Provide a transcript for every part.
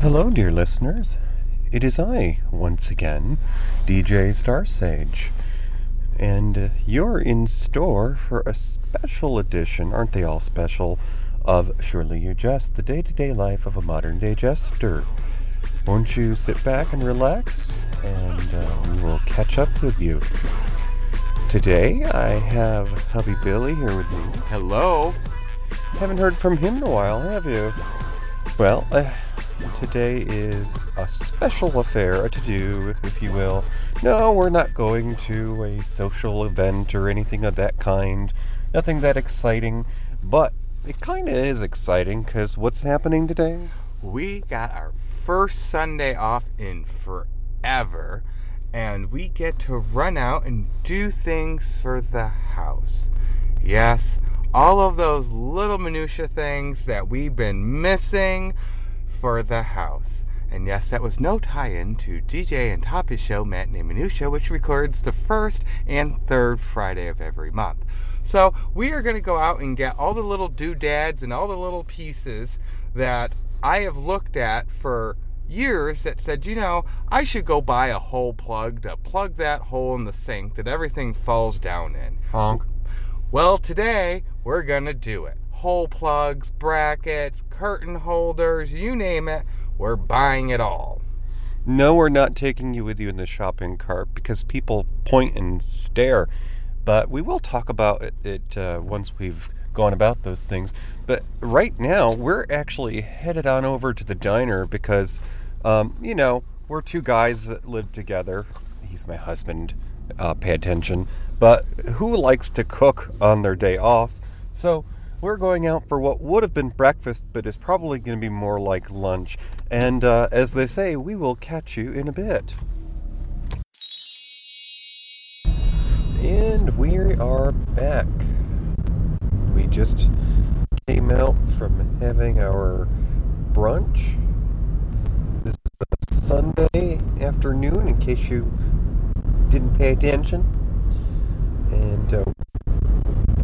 Hello, dear listeners. It is I, once again, DJ Star Sage. And uh, you're in store for a special edition, aren't they all special, of Surely You Jest, the day to day life of a modern day jester. Won't you sit back and relax, and uh, we will catch up with you. Today, I have hubby Billy here with me. Hello. Haven't heard from him in a while, have you? Well, uh, today is a special affair, a to do, if you will. No, we're not going to a social event or anything of that kind. Nothing that exciting, but it kind of is exciting because what's happening today? We got our first Sunday off in forever, and we get to run out and do things for the house. Yes, all of those little minutia things that we've been missing for the house. And yes, that was no tie-in to DJ and Toppy's show Matinee Minutia, which records the first and third Friday of every month. So we are going to go out and get all the little doodads and all the little pieces that I have looked at for years that said, you know, I should go buy a hole plug to uh, plug that hole in the sink that everything falls down in. Honk. Well, today we're going to do it. Hole plugs, brackets, curtain holders, you name it, we're buying it all. No, we're not taking you with you in the shopping cart because people point and stare. But we will talk about it, it uh, once we've gone about those things. But right now, we're actually headed on over to the diner because, um, you know, we're two guys that live together. He's my husband. Uh, pay attention. But who likes to cook on their day off? So we're going out for what would have been breakfast, but is probably going to be more like lunch. And uh, as they say, we will catch you in a bit. And we are back. We just came out from having our brunch. This is a Sunday afternoon, in case you didn't pay attention. And uh,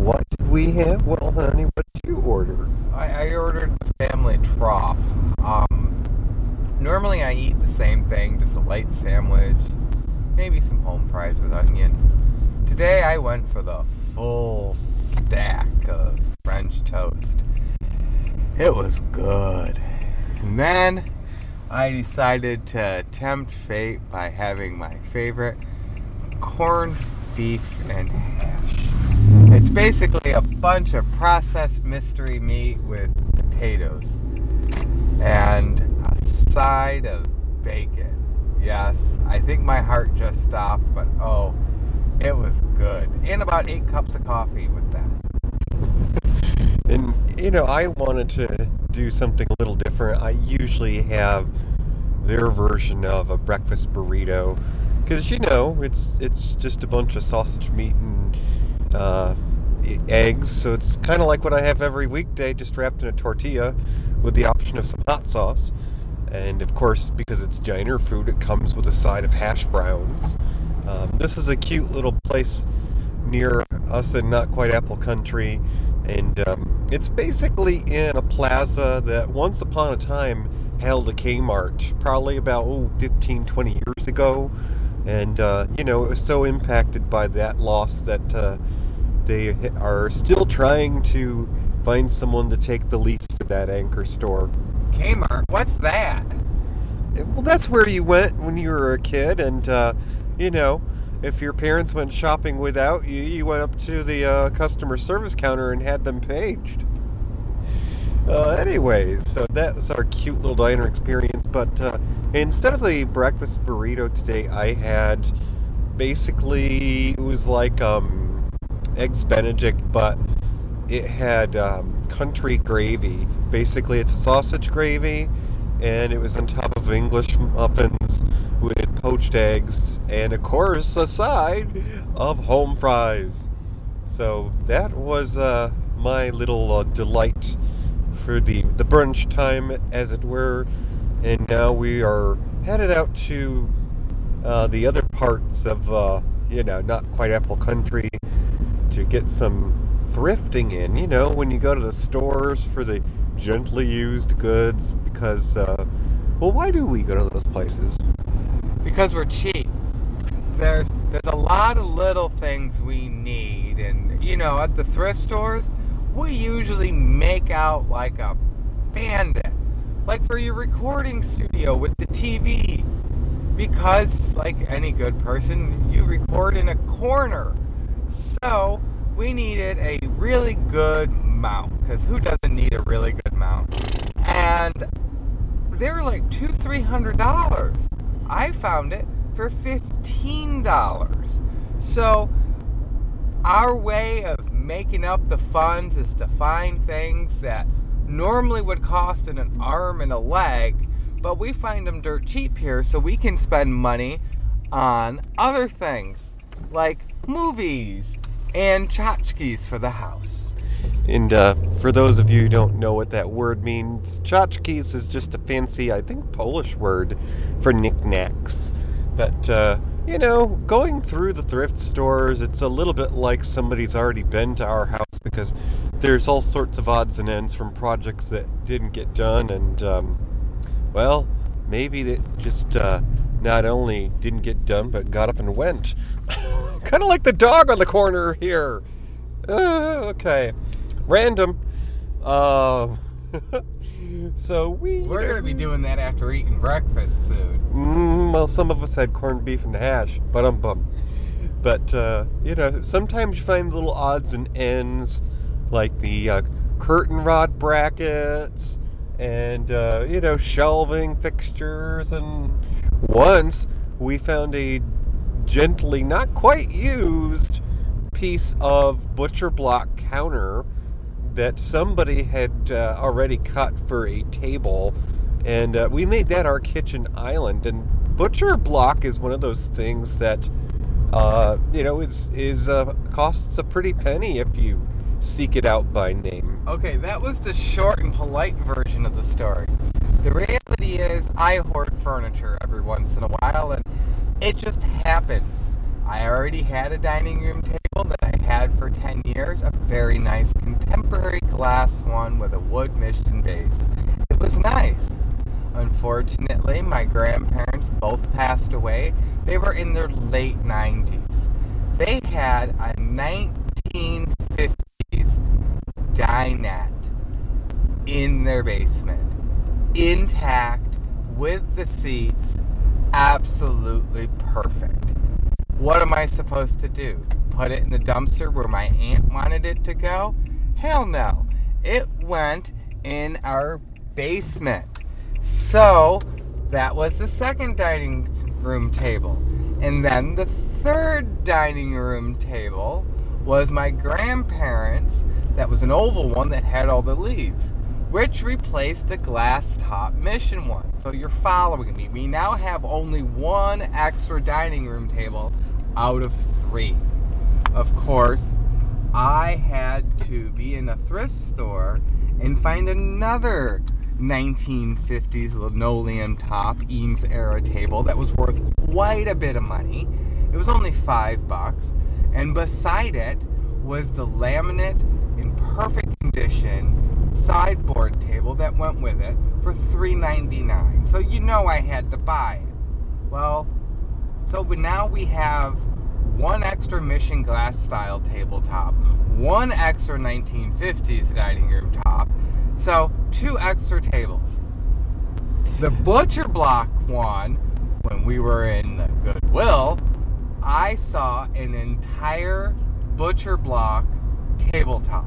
what did we have? Well, honey, what did you order? I, I ordered the family trough. Um, normally I eat the same thing, just a light sandwich, maybe some home fries with onion. Today I went for the full stack of French toast. It was good. And then I decided to tempt fate by having my favorite corned beef and hash. It's basically a bunch of processed mystery meat with potatoes and a side of bacon. Yes, I think my heart just stopped, but oh, it was good. And about eight cups of coffee with that. And, you know, I wanted to do something a little different. I usually have their version of a breakfast burrito because, you know, it's, it's just a bunch of sausage meat and uh, eggs. So it's kind of like what I have every weekday, just wrapped in a tortilla with the option of some hot sauce. And of course, because it's diner food, it comes with a side of hash browns. Um, this is a cute little place near us in not quite Apple Country, and um, it's basically in a plaza that once upon a time held a Kmart, probably about oh, 15, 20 years ago. And, uh, you know, it was so impacted by that loss that uh, they are still trying to find someone to take the lease for that anchor store. Kmart, what's that? Well, that's where you went when you were a kid, and uh, you know, if your parents went shopping without you, you went up to the uh, customer service counter and had them paged. Uh, anyways, so that was our cute little diner experience. But uh, instead of the breakfast burrito today, I had basically it was like um, eggs Benedict, but it had um, country gravy. Basically, it's a sausage gravy, and it was on top of English muffins with poached eggs, and of course, a side of home fries. So that was uh, my little uh, delight for the, the brunch time, as it were. And now we are headed out to uh, the other parts of, uh, you know, not quite Apple Country to get some thrifting in. You know, when you go to the stores for the gently used goods, because uh, Well, why do we go to those places? Because we're cheap. There's there's a lot of little things we need, and you know, at the thrift stores, we usually make out like a bandit. Like for your recording studio with the TV. Because, like any good person, you record in a corner. So, we needed a really good mount. Because who doesn't need a really good mount? And they were like two, three hundred dollars. I found it for fifteen dollars. So, our way of making up the funds is to find things that normally would cost an arm and a leg, but we find them dirt cheap here so we can spend money on other things like movies and tchotchkes for the house. And uh, for those of you who don't know what that word means, tchotchkes is just a fancy, I think, Polish word for knickknacks. But, uh, you know, going through the thrift stores, it's a little bit like somebody's already been to our house because there's all sorts of odds and ends from projects that didn't get done. And, um, well, maybe they just uh, not only didn't get done, but got up and went. kind of like the dog on the corner here. Uh, okay. Random. Uh, so we. We're going to be doing that after eating breakfast soon. Mm, well, some of us had corned beef and hash, but I'm bummed. But, uh, you know, sometimes you find little odds and ends, like the uh, curtain rod brackets and, uh, you know, shelving fixtures. And once we found a gently, not quite used piece of butcher block counter that somebody had uh, already cut for a table, and uh, we made that our kitchen island. And butcher block is one of those things that uh, you know is is uh, costs a pretty penny if you seek it out by name. Okay, that was the short and polite version of the story. The reality is, I hoard furniture every once in a while, and it just happens. I already had a dining room table that I had for 10 years, a very nice contemporary glass one with a wood mission base. It was nice. Unfortunately, my grandparents both passed away. They were in their late 90s. They had a 1950s dinette in their basement, intact, with the seats, absolutely perfect. What am I supposed to do? Put it in the dumpster where my aunt wanted it to go? Hell no. It went in our basement. So, that was the second dining room table. And then the third dining room table was my grandparents' that was an oval one that had all the leaves, which replaced the glass top mission one. So you're following me. We now have only one extra dining room table out of three. Of course, I had to be in a thrift store and find another 1950s linoleum top Eames era table that was worth quite a bit of money. It was only five bucks, and beside it was the laminate in perfect condition sideboard table that went with it for $3.99. So you know I had to buy it. Well, so now we have one extra mission glass style tabletop, one extra 1950s dining room top, so two extra tables. The butcher block one, when we were in the Goodwill, I saw an entire butcher block tabletop.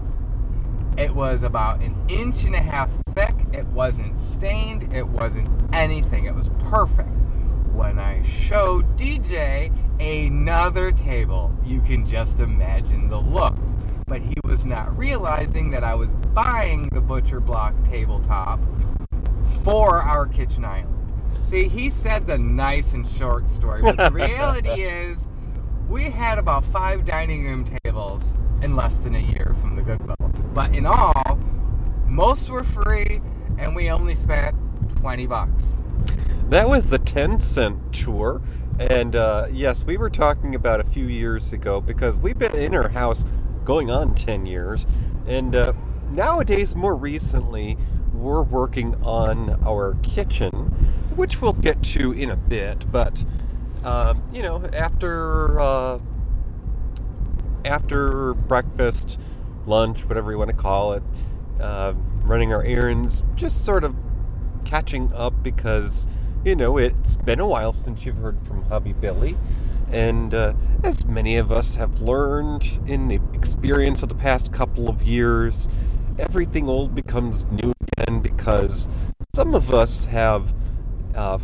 It was about an inch and a half thick. It wasn't stained. It wasn't anything. It was perfect. When I showed DJ another table, you can just imagine the look. But he was not realizing that I was buying the butcher block tabletop for our kitchen island. See, he said the nice and short story, but the reality is we had about five dining room tables in less than a year from the Goodwill. But in all, most were free, and we only spent 20 bucks. That was the 10 cent tour. And uh, yes, we were talking about a few years ago because we've been in our house going on 10 years. And uh, nowadays, more recently, we're working on our kitchen, which we'll get to in a bit. But uh, you know, after uh, after breakfast, lunch, whatever you want to call it, uh, running our errands, just sort of catching up because you know it's been a while since you've heard from Hubby Billy. And uh, as many of us have learned in the experience of the past couple of years, everything old becomes new again because some of us have uh,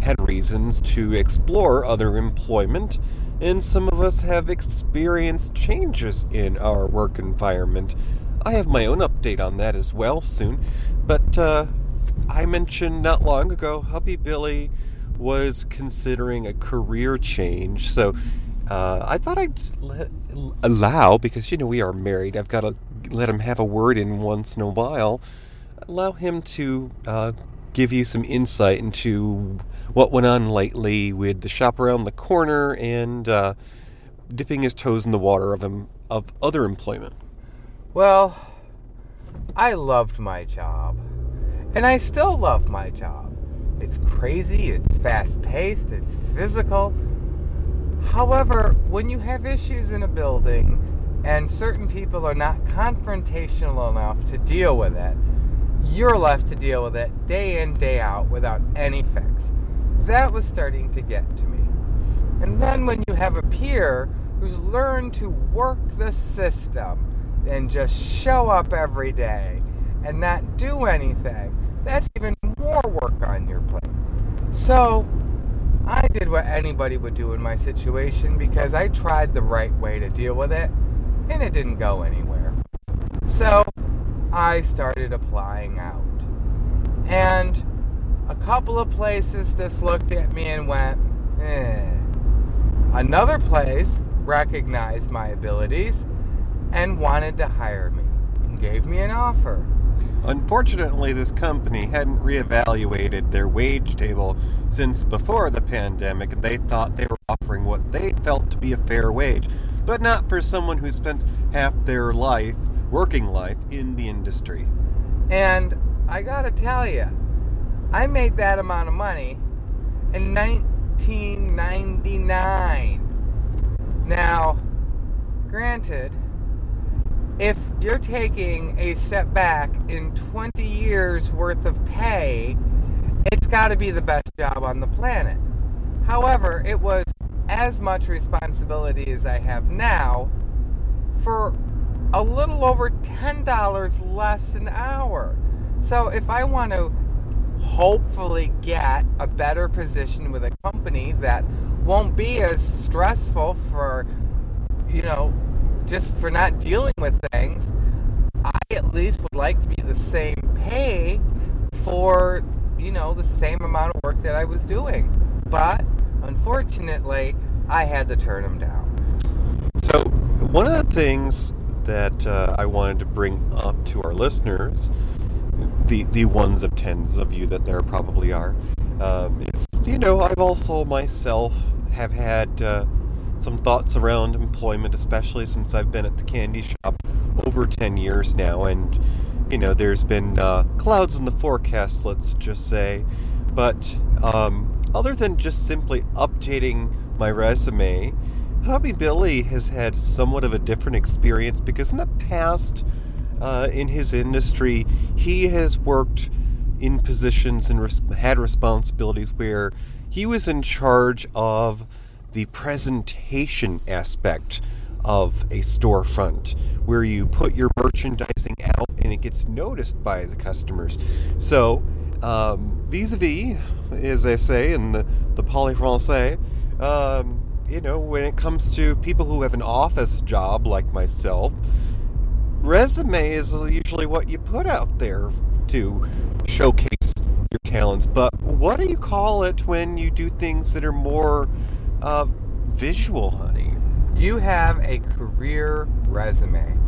had reasons to explore other employment, and some of us have experienced changes in our work environment. I have my own update on that as well soon, but uh, I mentioned not long ago, Hubby Billy was considering a career change. So uh, I thought I'd let, allow, because you know we are married, I've got to let him have a word in once in a while, allow him to uh, give you some insight into what went on lately with the shop around the corner and uh, dipping his toes in the water of, of other employment. Well, I loved my job. And I still love my job. It's crazy, it's fast paced, it's physical. However, when you have issues in a building and certain people are not confrontational enough to deal with it, you're left to deal with it day in, day out without any fix. That was starting to get to me. And then when you have a peer who's learned to work the system and just show up every day and not do anything, that's even more work on your plate. So, I did what anybody would do in my situation because I tried the right way to deal with it and it didn't go anywhere. So, I started applying out. And a couple of places just looked at me and went, eh. Another place recognized my abilities and wanted to hire me and gave me an offer. Unfortunately, this company hadn't reevaluated their wage table since before the pandemic, and they thought they were offering what they felt to be a fair wage, but not for someone who spent half their life, working life, in the industry. And I gotta tell you, I made that amount of money in 1999. Now, granted, if you're taking a step back in 20 years worth of pay, it's got to be the best job on the planet. However, it was as much responsibility as I have now for a little over $10 less an hour. So if I want to hopefully get a better position with a company that won't be as stressful for, you know, just for not dealing with things, I at least would like to be the same pay for, you know, the same amount of work that I was doing. But unfortunately, I had to turn them down. So, one of the things that uh, I wanted to bring up to our listeners, the, the ones of tens of you that there probably are, um, is, you know, I've also myself have had. Uh, some thoughts around employment, especially since I've been at the candy shop over 10 years now. And, you know, there's been uh, clouds in the forecast, let's just say. But um, other than just simply updating my resume, Hubby Billy has had somewhat of a different experience because in the past, uh, in his industry, he has worked in positions and res- had responsibilities where he was in charge of the presentation aspect of a storefront where you put your merchandising out and it gets noticed by the customers. So, vis a vis, as they say in the, the Parler Francais, um, you know, when it comes to people who have an office job like myself, resume is usually what you put out there to showcase your talents. But what do you call it when you do things that are more uh, visual, honey. You have a career resume.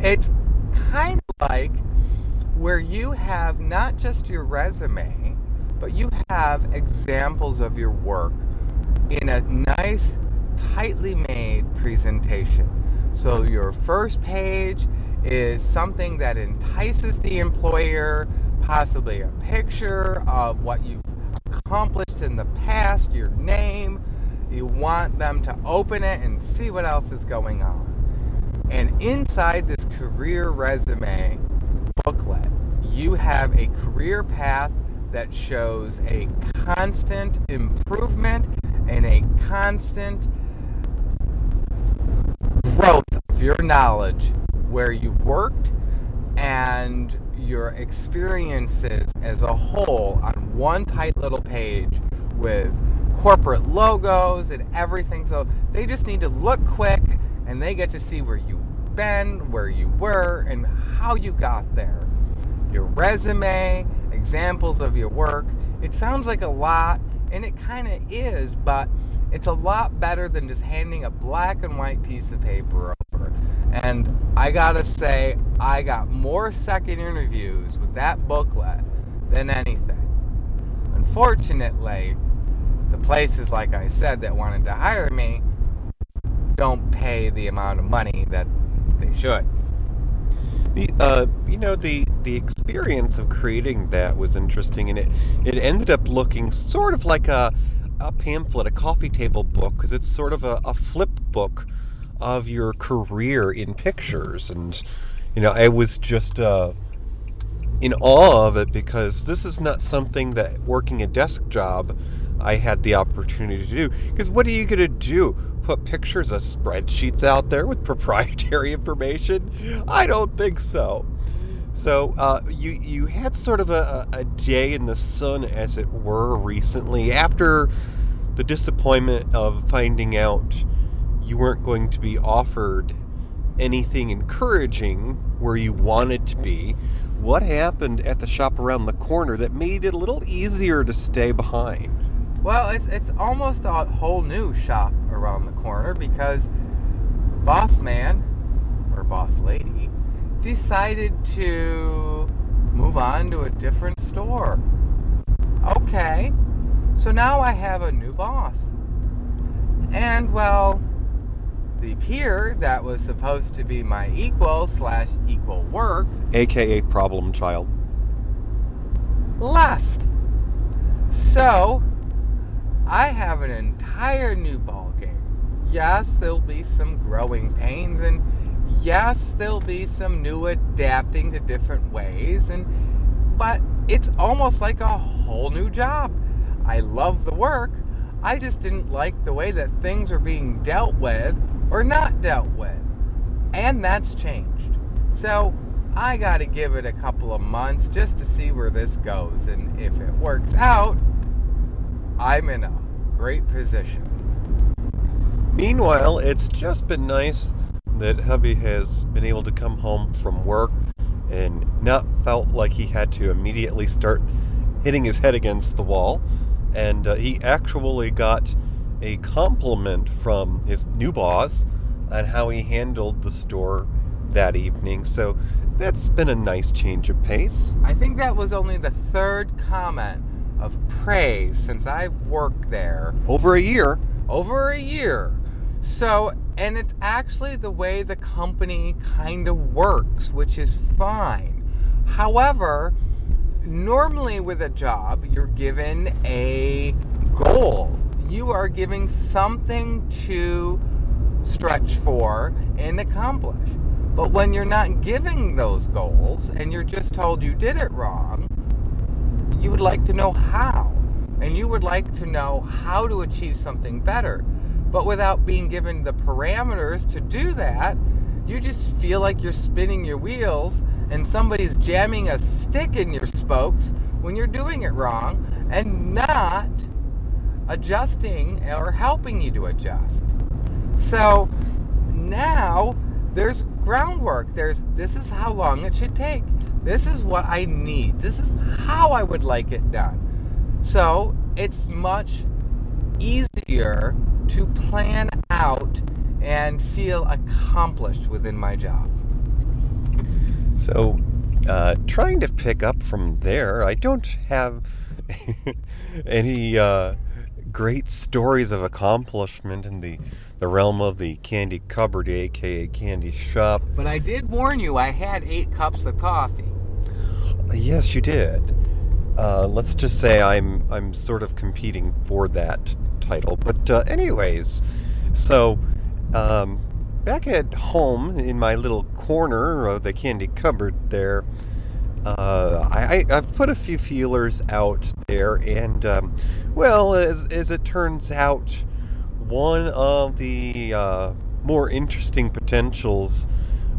It's kind of like where you have not just your resume, but you have examples of your work in a nice, tightly made presentation. So your first page is something that entices the employer possibly a picture of what you've accomplished in the past, your name. You want them to open it and see what else is going on. And inside this career resume booklet, you have a career path that shows a constant improvement and a constant growth of your knowledge where you've worked and your experiences as a whole on one tight little page with corporate logos and everything. So they just need to look quick and they get to see where you've been, where you were, and how you got there. Your resume, examples of your work. It sounds like a lot, and it kind of is, but it's a lot better than just handing a black and white piece of paper over. And I gotta say, I got more second interviews with that booklet than anything. Unfortunately, the places, like I said, that wanted to hire me don't pay the amount of money that they should. The uh, you know the the experience of creating that was interesting, and it it ended up looking sort of like a a pamphlet, a coffee table book, because it's sort of a, a flip book of your career in pictures. And, you know, I was just uh, in awe of it because this is not something that working a desk job I had the opportunity to do. Because what are you going to do? Put pictures of spreadsheets out there with proprietary information? I don't think so. So uh, you you had sort of a, a day in the sun, as it were, recently after the disappointment of finding out you weren't going to be offered anything encouraging where you wanted to be. What happened at the shop around the corner that made it a little easier to stay behind? Well, it's it's almost a whole new shop around the corner because boss man or boss lady decided to move on to a different store. Okay, so now I have a new boss. And well, the peer that was supposed to be my equal slash equal work, aka problem child, left. So I have an entire new ball game. Yes, there'll be some growing pains and yes, there'll be some new adapting to different ways, and but it's almost like a whole new job. I love the work. I just didn't like the way that things were being dealt with or not dealt with. And that's changed. So I got to give it a couple of months just to see where this goes. And if it works out, I'm in a great position. Meanwhile, it's just been nice that hubby has been able to come home from work and not felt like he had to immediately start hitting his head against the wall. And uh, he actually got a compliment from his new boss on how he handled the store that evening. So that's been a nice change of pace. I think that was only the third comment of praise since I've worked there. Over a year. Over a year. So and it's actually the way the company kind of works, which is fine. However, normally with a job, you're given a goal. You are giving something to stretch for and accomplish. But when you're not giving those goals and you're just told you did it wrong, you would like to know how. And you would like to know how to achieve something better. But without being given the parameters to do that, you just feel like you're spinning your wheels and somebody's jamming a stick in your spokes when you're doing it wrong and not adjusting or helping you to adjust. So now there's groundwork. There's this is how long it should take. This is what I need. This is how I would like it done. So it's much easier to plan out and feel accomplished within my job. So, uh, trying to pick up from there, I don't have any uh, great stories of accomplishment in the, the realm of the candy cupboard, aka candy shop. But I did warn you, I had eight cups of coffee. Yes, you did. Uh, let's just say I'm I'm sort of competing for that title. But uh, anyways, so um, back at home in my little corner of the candy cupboard there, uh, I, I've put a few feelers out there, and um, well, as, as it turns out, one of the uh, more interesting potentials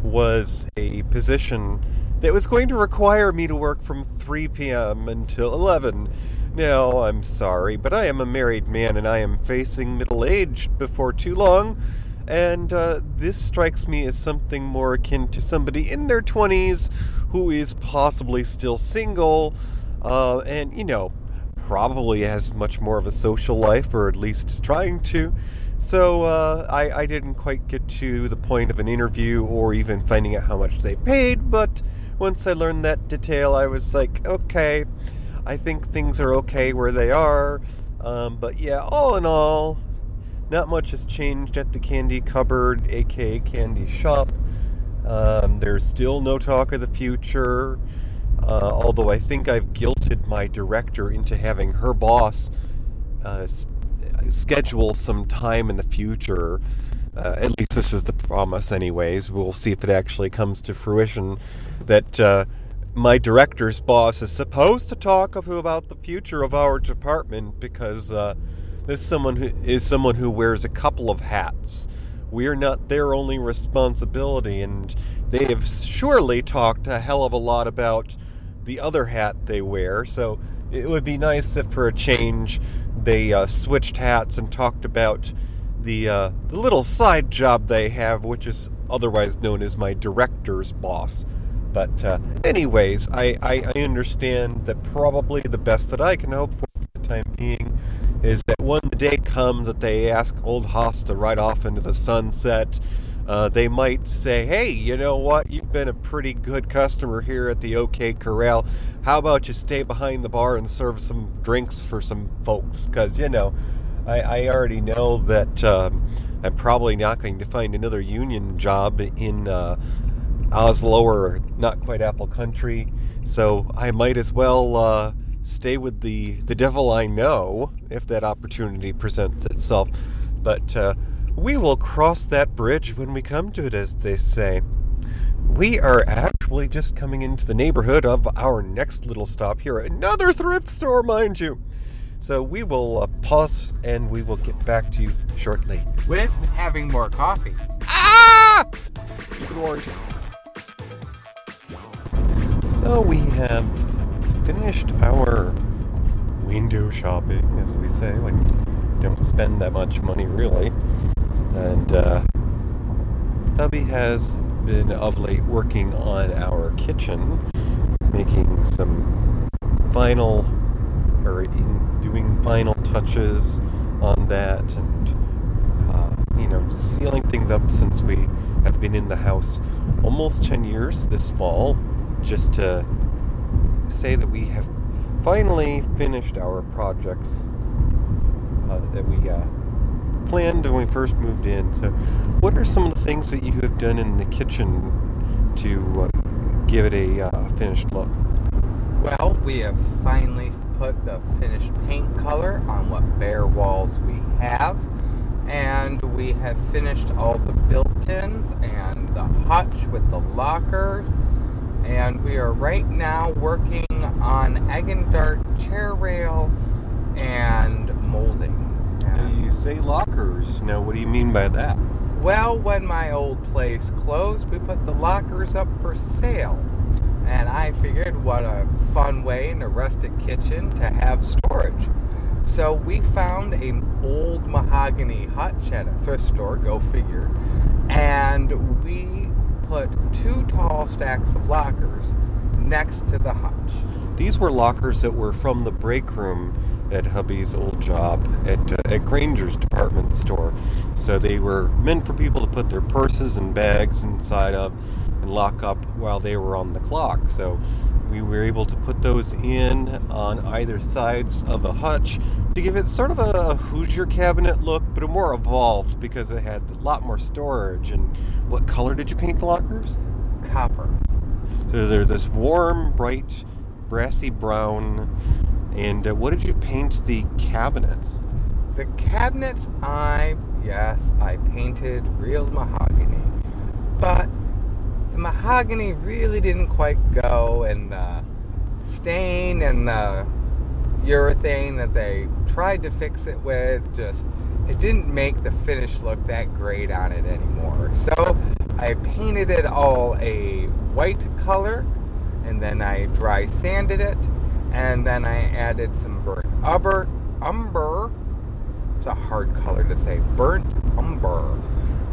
was a position that was going to require me to work from 3 p.m. until 11. Now, I'm sorry, but I am a married man and I am facing middle age before too long. And uh, this strikes me as something more akin to somebody in their 20s who is possibly still single uh, and, you know, probably has much more of a social life, or at least is trying to. So uh, I, I didn't quite get to the point of an interview or even finding out how much they paid, but once I learned that detail, I was like, okay, I think things are okay where they are. Um, but yeah, all in all, not much has changed at the candy cupboard, aka candy shop. Um, there's still no talk of the future, uh, although I think I've guilted my director into having her boss uh, schedule some time in the future uh, at least this is the promise, anyways. We'll see if it actually comes to fruition. That uh, my director's boss is supposed to talk about the future of our department because uh, this someone who is someone who wears a couple of hats. We are not their only responsibility, and they have surely talked a hell of a lot about the other hat they wear. So it would be nice if, for a change, they uh, switched hats and talked about the uh, the little side job they have, which is otherwise known as my director's boss. But uh, anyways, I, I, I understand that probably the best that I can hope for for the time being is that when the day comes that they ask old Haas to ride off into the sunset, uh, they might say, hey, you know what? You've been a pretty good customer here at the OK Corral. How about you stay behind the bar and serve some drinks for some folks? Because, you know, I, I already know that um, I'm probably not going to find another union job in uh, Oslo or not quite Apple Country, so I might as well uh, stay with the, the devil I know if that opportunity presents itself. But uh, we will cross that bridge when we come to it, as they say. We are actually just coming into the neighborhood of our next little stop here. Another thrift store, mind you. So we will uh, pause and we will get back to you shortly. With having more coffee. Ah! Good warranty. So we have finished our window shopping, as we say, when you don't spend that much money really. And uh, Hubby has been of late working on our kitchen, making some final or in doing final touches on that and uh, you know sealing things up since we have been in the house almost 10 years this fall just to say that we have finally finished our projects uh, that we uh, planned when we first moved in so what are some of the things that you have done in the kitchen to uh, give it a uh, finished look well we have finally put the finished paint color on what bare walls we have. And we have finished all the built-ins and the hutch with the lockers. And we are right now working on egg and dart chair rail and molding. And you say lockers. Now, what do you mean by that? Well, when my old place closed, we put the lockers up for sale and I figured what a fun way in a rustic kitchen to have storage. So we found an old mahogany hutch at a thrift store, go figure, and we put two tall stacks of lockers next to the hutch. These were lockers that were from the break room at hubby's old job at, uh, at Granger's department store. So they were meant for people to put their purses and bags inside of and lock up while they were on the clock. So we were able to put those in on either sides of the hutch to give it sort of a Hoosier cabinet look, but a more evolved because it had a lot more storage. And what color did you paint the lockers? Copper. So they're this warm, bright brassy brown. And uh, what did you paint the cabinets? The cabinets, I, yes, I painted real mahogany. But the mahogany really didn't quite go, and the stain and the urethane that they tried to fix it with just it didn't make the finish look that great on it anymore. So I painted it all a white color and then I dry sanded it and then I added some burnt umber umber it's a hard color to say burnt umber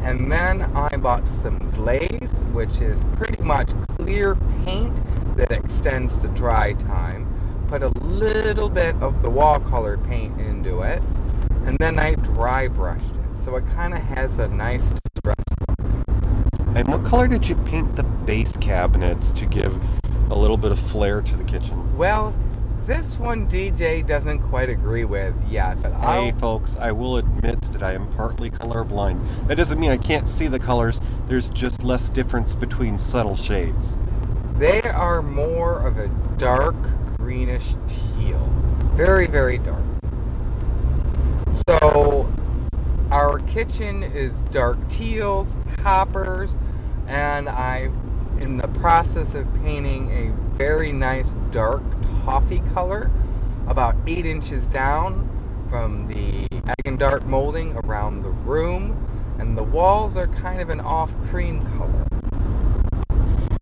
and then I bought some glaze which is pretty much clear paint that extends the dry time put a little bit of the wall color paint into it and then I dry brushed it so it kind of has a nice distress look. And what color did you paint the base cabinets to give a little bit of flair to the kitchen? well this one DJ doesn't quite agree with yet but Hey, folks, I will admit that I am partly colorblind. That doesn't mean I can't see the colors, there's just less difference between subtle shades. They are more of a dark greenish teal. Very, very dark. So, our kitchen is dark teals, coppers, and I'm in the process of painting a very nice dark toffee color, about eight inches down from the dark molding around the room, and the walls are kind of an off cream color.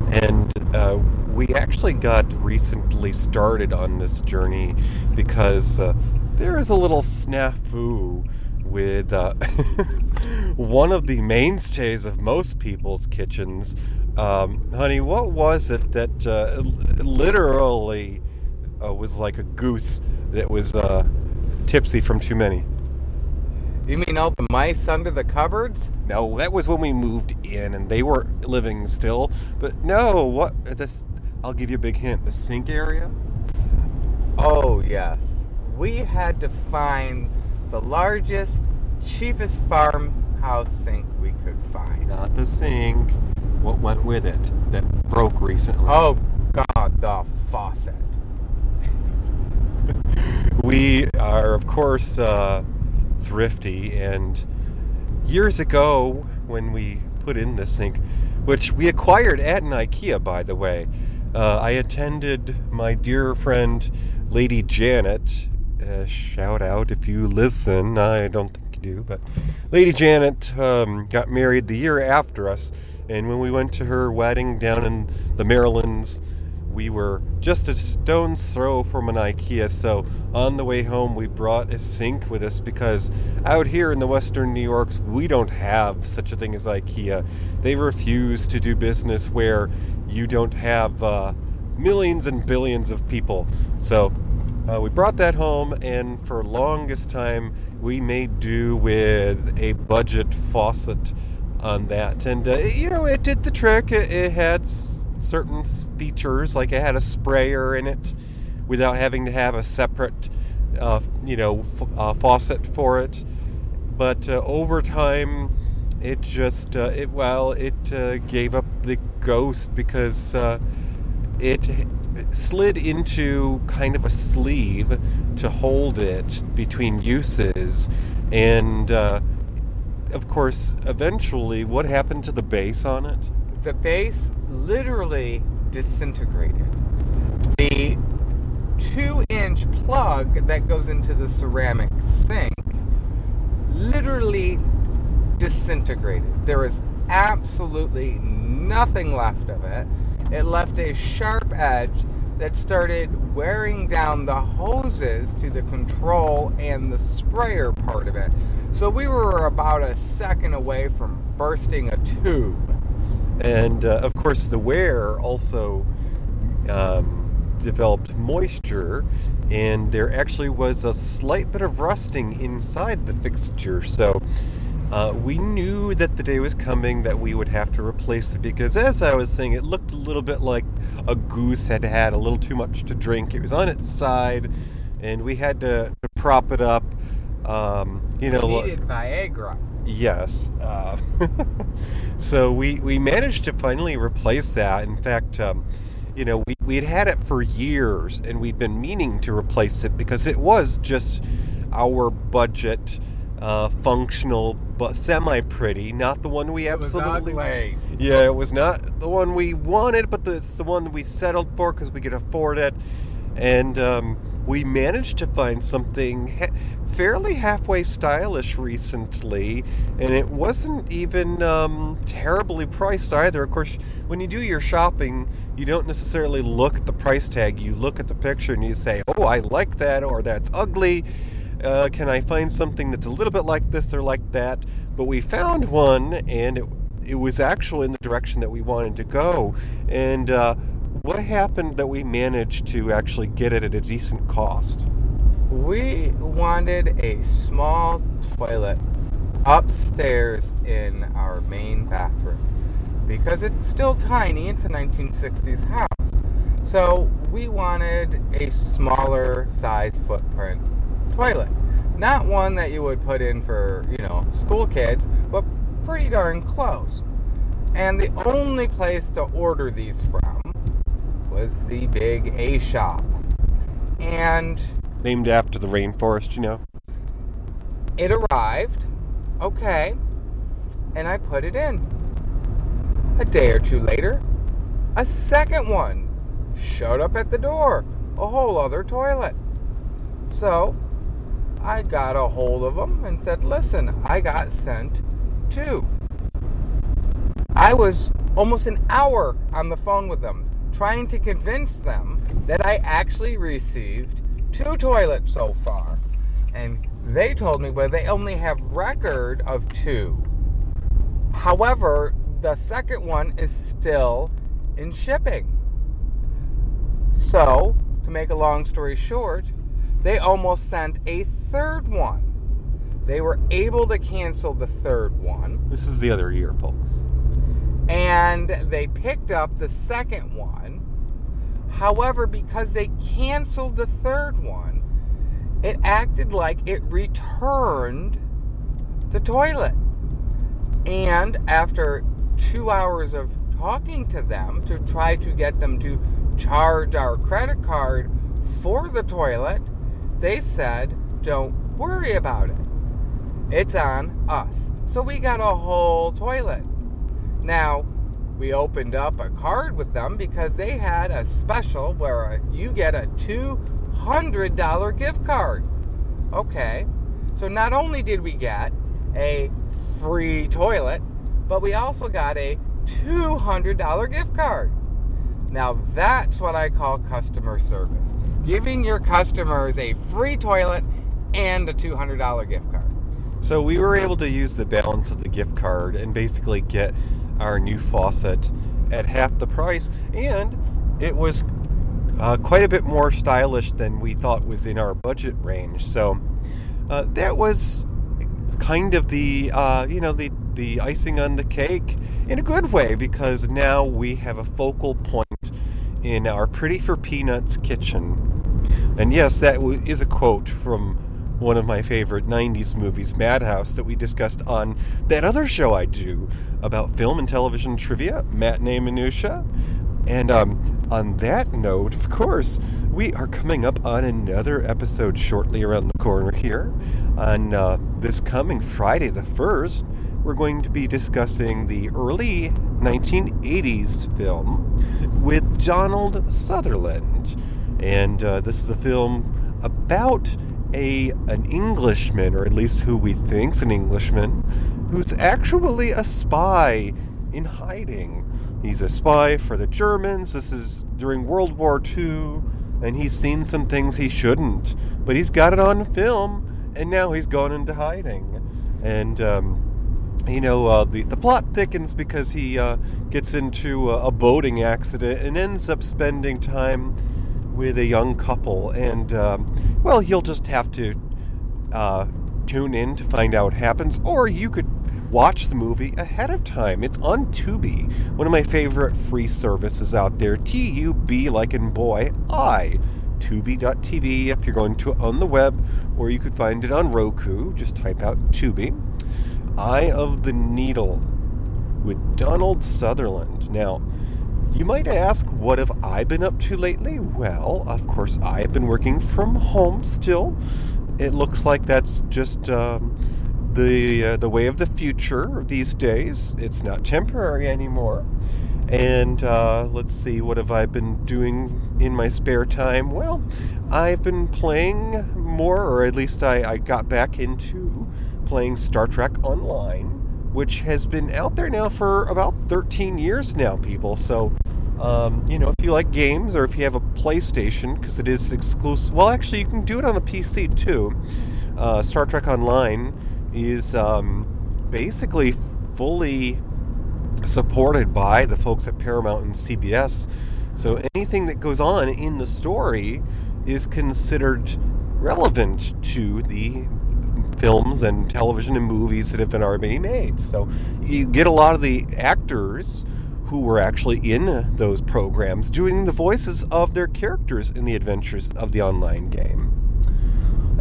And uh, we actually got recently started on this journey because uh, there is a little snafu with uh, one of the mainstays of most people's kitchens. Um, honey, what was it that uh, literally uh, was like a goose that was uh, tipsy from too many? You mean all the mice under the cupboards? No, that was when we moved in and they were living still. But no, what this? I'll give you a big hint. The sink area. Oh, yes. We had to find the largest, cheapest farmhouse sink we could find. Not the sink. What went with it that broke recently? Oh, God, the faucet. we are, of course, uh, thrifty, and years ago, when we put in the sink, which we acquired at an IKEA, by the way, uh, I attended my dear friend Lady Janet. Uh, shout out if you listen. I don't think you do, but Lady Janet um, got married the year after us, and when we went to her wedding down in the Marylands, we were just a stone's throw from an IKEA. So on the way home, we brought a sink with us because out here in the Western New Yorks, we don't have such a thing as IKEA. They refuse to do business where you don't have uh, millions and billions of people. So uh, we brought that home, and for longest time, we made do with a budget faucet on that. And uh, you know, it did the trick. It, it had certain features, like it had a sprayer in it, without having to have a separate, uh, you know, f- uh, faucet for it. But uh, over time, it just uh, it well, it uh, gave up the ghost because uh, it slid into kind of a sleeve to hold it between uses and of course eventually what happened to the base on it The base literally disintegrated. The two inch plug that goes into the ceramic sink literally disintegrated. There is absolutely nothing left of it. It left a sharp edge that started wearing down the hoses to the control and the sprayer part of it. So we were about a second away from bursting a tube. And uh, of course the wear also um, developed moisture and there actually was a slight bit of rusting inside the fixture so uh, we knew that the day was coming that we would have to replace it because as i was saying it looked a little bit like a goose had had a little too much to drink it was on its side and we had to, to prop it up um, you know We needed Viagra. Yes. Uh, so we we managed to finally replace that. In fact, um, you know, we, we'd had it for years and we'd been meaning to replace it because it was just our budget, uh, functional, but semi pretty, not the one we absolutely. Yeah, it was not the one we wanted, but the, it's the one we settled for because we could afford it. And um, we managed to find something fairly halfway stylish recently, and it wasn't even um, terribly priced either. Of course, when you do your shopping, you don't necessarily look at the price tag, you look at the picture and you say, Oh, I like that, or that's ugly. Uh, can I find something that's a little bit like this or like that? But we found one, and it, it was actually in the direction that we wanted to go. And uh, what happened that we managed to actually get it at a decent cost? We wanted a small toilet upstairs in our main bathroom because it's still tiny. It's a 1960s house. So we wanted a smaller size footprint toilet. Not one that you would put in for, you know, school kids, but pretty darn close. And the only place to order these from was the big A shop. And Named after the rainforest, you know? it arrived, okay, and I put it in. A day or two later, a second one showed up at the door, a whole other toilet. So I got a hold of them and said, Listen, I got sent two. I was almost an hour on the phone with them trying to convince them that I actually received two toilets so far. And they told me, well, they only have record of two. However, the second one is still in shipping. So, to make a long story short, they almost sent a third one. They were able to cancel the third one This is the other year, folks. and they picked up the second one. However, because they canceled the third one, it acted like it returned the toilet. And after two hours of talking to them to try to get them to charge our credit card for the toilet, they said, Don't worry about it. It's on us. So we got a whole toilet. Now, we opened up a card with them because they had a special where you get a $200 gift card. Okay, so not only did we get a free toilet, but we also got a $200 gift card. Now that's what I call customer service. Giving your customers a free toilet and a $200 gift card. So we were able to use the balance of the gift card and basically get our new faucet at half the price, and it was uh, quite a bit more stylish than we thought was in our budget range. So uh, that was kind of the uh, you know the the icing on the cake in a good way because now we have a focal point in our Pretty for Peanuts kitchen. And yes, that is a quote from one of my favorite 90s movies, Madhouse, that we discussed on that other show I do about film and television trivia, Matinee Minutia. And um, on that note, of course, we are coming up on another episode shortly around the corner here. On uh, this coming Friday, the 1st, we're going to be discussing the early 1980s film with Donald Sutherland. And uh, this is a film about a an Englishman, or at least who we think's an Englishman, who's actually a spy in hiding. He's a spy for the Germans. This is during World War II, and he's seen some things he shouldn't, but he's got it on film, and now he's gone into hiding. And um, you know, uh, the the plot thickens because he uh, gets into a, a boating accident and ends up spending time with a young couple, and um, well, you'll just have to uh, tune in to find out what happens, or you could watch the movie ahead of time. It's on Tubi, one of my favorite free services out there. T U B like in boy, I. Tubi.tv if you're going to on the web, or you could find it on Roku. Just type out Tubi. Eye of the Needle with Donald Sutherland. Now, You might ask, what have I been up to lately? Well, of course, I have been working from home still. It looks like that's just um, the uh, the way of the future these days. It's not temporary anymore. And uh, let's see, what have I been doing in my spare time? Well, I've been playing more, or at least I, I got back into playing Star Trek Online, which has been out there now for about 13 years now, people. So, um, you know, if you like games or if you have a PlayStation, because it is exclusive, well, actually, you can do it on the PC too. Uh, Star Trek Online is um, basically fully supported by the folks at Paramount and CBS. So anything that goes on in the story is considered relevant to the films and television and movies that have been already made. So you get a lot of the actors who were actually in those programs doing the voices of their characters in the adventures of the online game.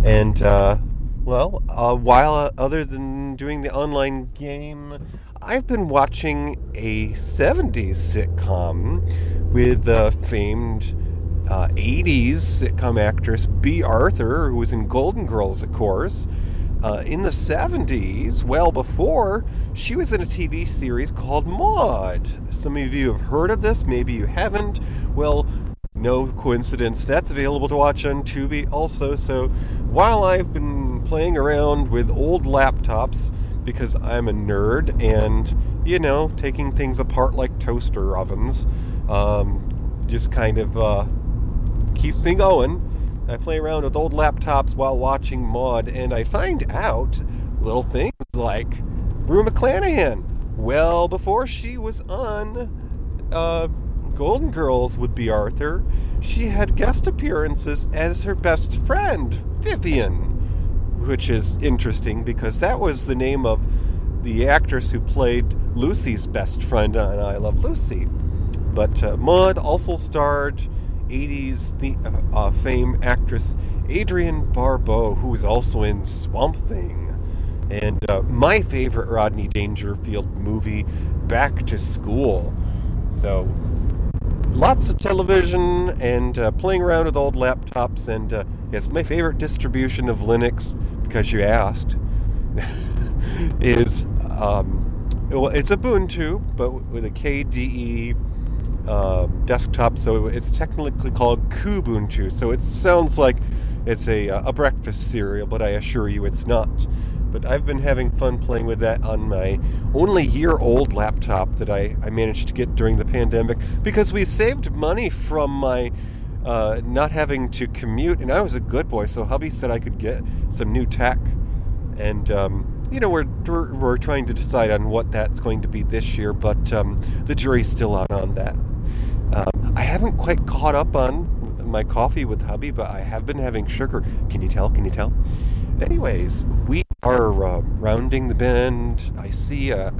And uh, well, uh, while uh, other than doing the online game, I've been watching a 70s sitcom with the famed uh, 80s sitcom actress Bea Arthur, who was in Golden Girls, of course. Uh, in the 70s, well before, she was in a TV series called Maude. Some of you have heard of this, maybe you haven't. Well, no coincidence. That's available to watch on Tubi also. So while I've been playing around with old laptops because I'm a nerd and, you know, taking things apart like toaster ovens, um, just kind of uh, keeps me going. I play around with old laptops while watching Maude, and I find out little things like Rue McClanahan. Well, before she was on uh, Golden Girls would Bea Arthur, she had guest appearances as her best friend, Vivian, which is interesting because that was the name of the actress who played Lucy's best friend on I Love Lucy. But uh, Maude also starred 80s the, uh, fame actress Adrienne Barbeau, who was also in Swamp Thing. And uh, my favorite Rodney Dangerfield movie, Back to School. So lots of television and uh, playing around with old laptops. And uh, yes, my favorite distribution of Linux, because you asked, is um, well, it's Ubuntu, but with a KDE um, desktop. So it's technically called Kubuntu. So it sounds like it's a, uh, a breakfast cereal, but I assure you it's not. But I've been having fun playing with that on my only year old laptop that I, I managed to get during the pandemic because we saved money from my uh, not having to commute. And I was a good boy, so hubby said I could get some new tech. And, um, you know, we're, we're trying to decide on what that's going to be this year, but um, the jury's still out on that. Um, I haven't quite caught up on my coffee with hubby, but I have been having sugar. Can you tell? Can you tell? Anyways, we are uh, rounding the bend. I see a,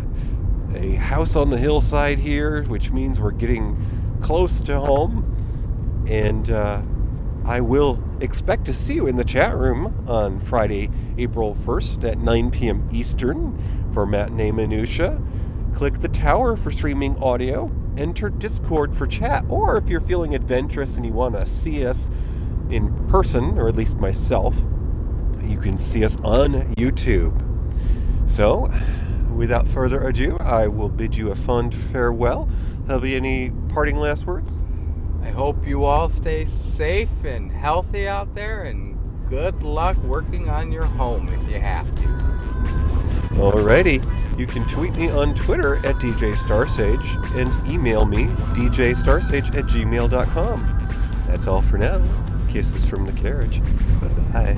a house on the hillside here, which means we're getting close to home. And uh, I will expect to see you in the chat room on Friday, April 1st at 9 p.m. Eastern for Matinee Minutia. Click the tower for streaming audio. Enter Discord for chat. Or if you're feeling adventurous and you want to see us in person, or at least myself, you can see us on YouTube. So, without further ado, I will bid you a fond farewell. There'll be any parting last words? I hope you all stay safe and healthy out there, and good luck working on your home if you have to. Alrighty, you can tweet me on Twitter at DJ Starsage and email me djstarsage at gmail.com. That's all for now. Kisses from the carriage. Bye bye.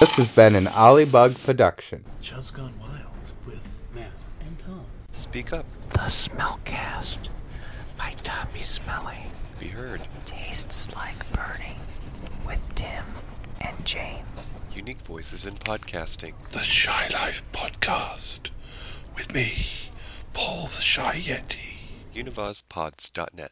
This has been an Ollybug production. Chubb's Gone Wild with Matt and Tom. Speak up. The Smellcast by Tommy Smelly Be heard. tastes like burning with Tim and James. Unique voices in podcasting. the Shy Life Podcast with me, Paul the Shy Yeti. Univazpods.net.